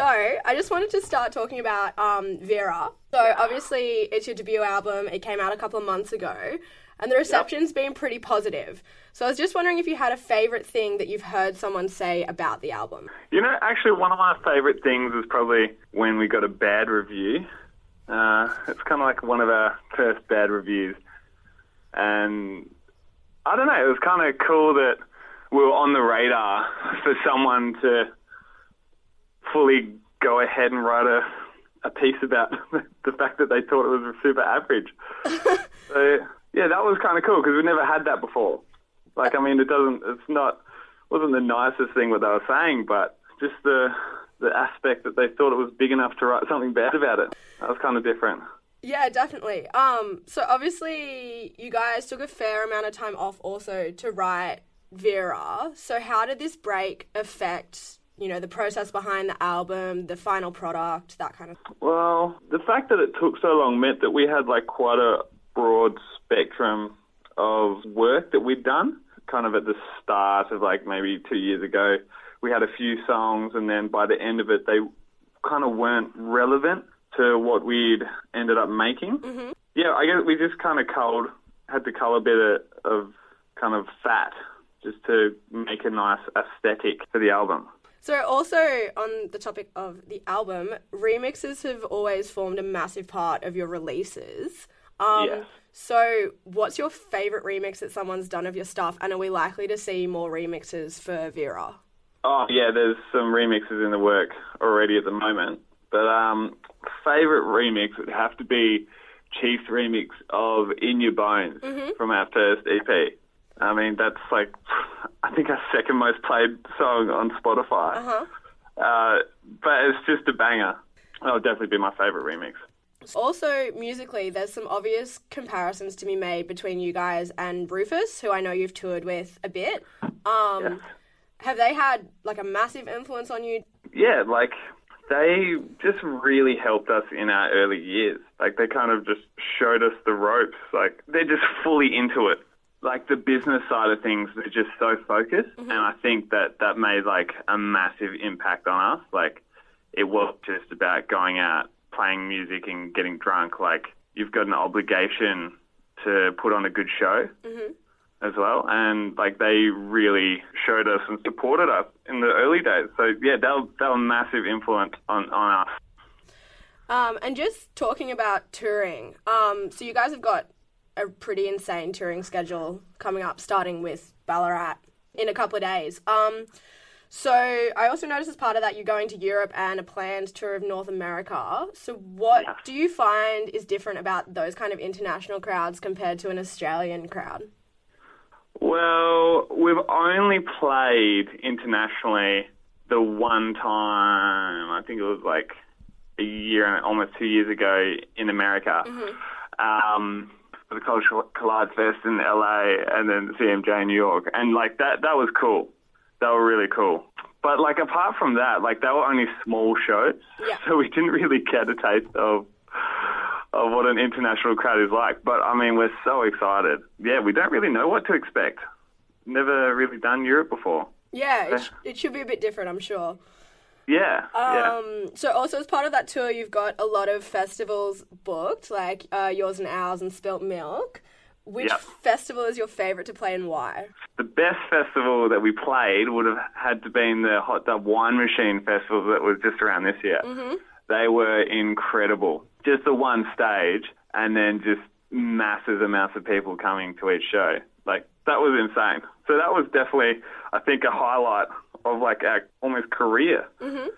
So I just wanted to start talking about um, Vera. So obviously it's your debut album. It came out a couple of months ago, and the reception's been pretty positive. So I was just wondering if you had a favorite thing that you've heard someone say about the album. You know, actually, one of my favourite things was probably when we got a bad review. Uh, it's kind of like one of our first bad reviews. And I don't know, it was kind of cool that we were on the radar for someone to fully go ahead and write a, a piece about the fact that they thought it was super average. so, yeah, that was kind of cool because we never had that before. Like, I mean, it doesn't, it's not, wasn't the nicest thing what they were saying, but just the the aspect that they thought it was big enough to write something bad about it. That was kind of different. Yeah, definitely. Um, so obviously you guys took a fair amount of time off also to write Vera. So how did this break affect, you know, the process behind the album, the final product, that kind of Well, the fact that it took so long meant that we had like quite a broad spectrum of work that we'd done kind of at the start of like maybe two years ago we had a few songs, and then by the end of it, they kind of weren't relevant to what we'd ended up making. Mm-hmm. Yeah, I guess we just kind of culled, had to cull a bit of, of kind of fat just to make a nice aesthetic for the album. So, also on the topic of the album, remixes have always formed a massive part of your releases. Um, yes. So, what's your favourite remix that someone's done of your stuff, and are we likely to see more remixes for Vera? Oh yeah, there's some remixes in the work already at the moment. But um, favorite remix would have to be Chief's remix of "In Your Bones" mm-hmm. from our first EP. I mean, that's like I think our second most played song on Spotify. Uh-huh. Uh, but it's just a banger. That'll definitely be my favorite remix. Also, musically, there's some obvious comparisons to be made between you guys and Rufus, who I know you've toured with a bit. Um, yes have they had like a massive influence on you? Yeah, like they just really helped us in our early years. Like they kind of just showed us the ropes. Like they're just fully into it. Like the business side of things, they're just so focused, mm-hmm. and I think that that made like a massive impact on us. Like it was just about going out, playing music, and getting drunk. Like you've got an obligation to put on a good show. Mm-hmm as well, and like they really showed us and supported us in the early days. So yeah, they were, they were a massive influence on on us. Um, and just talking about touring, um, so you guys have got a pretty insane touring schedule coming up, starting with Ballarat in a couple of days. Um, so I also noticed as part of that you're going to Europe and a planned tour of North America. So what yeah. do you find is different about those kind of international crowds compared to an Australian crowd? Well, we've only played internationally the one time. I think it was like a year and almost two years ago in America. Mm-hmm. Um, the Culture Collide Fest in LA and then CMJ in New York. And like that, that was cool. That were really cool. But like apart from that, like they were only small shows, yeah. so we didn't really get a taste of of what an international crowd is like. But I mean, we're so excited. Yeah, we don't really know what to expect. Never really done Europe before. Yeah, it, sh- it should be a bit different, I'm sure. Yeah, um, yeah. So also as part of that tour, you've got a lot of festivals booked, like uh, Yours and Owls and Spilt Milk. Which yep. festival is your favourite to play and why? The best festival that we played would have had to been the Hot Dub Wine Machine Festival that was just around this year. Mm-hmm. They were incredible just the one stage and then just massive amounts of people coming to each show. Like that was insane. So that was definitely, I think, a highlight of like our almost career. Mm-hmm.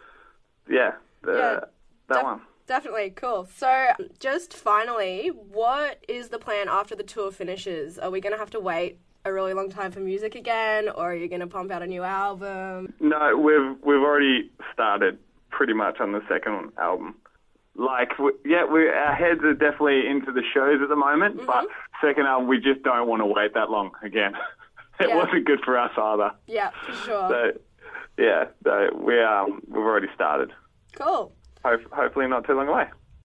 Yeah, the, yeah, that def- one. Definitely cool. So, just finally, what is the plan after the tour finishes? Are we going to have to wait a really long time for music again, or are you going to pump out a new album? No, we've we've already started pretty much on the second album like yeah, we our heads are definitely into the shows at the moment, mm-hmm. but second album we just don't want to wait that long again. it yeah. wasn't good for us either. Yeah, for sure. So yeah, so we um we've already started. Cool. Ho- hopefully not too long away.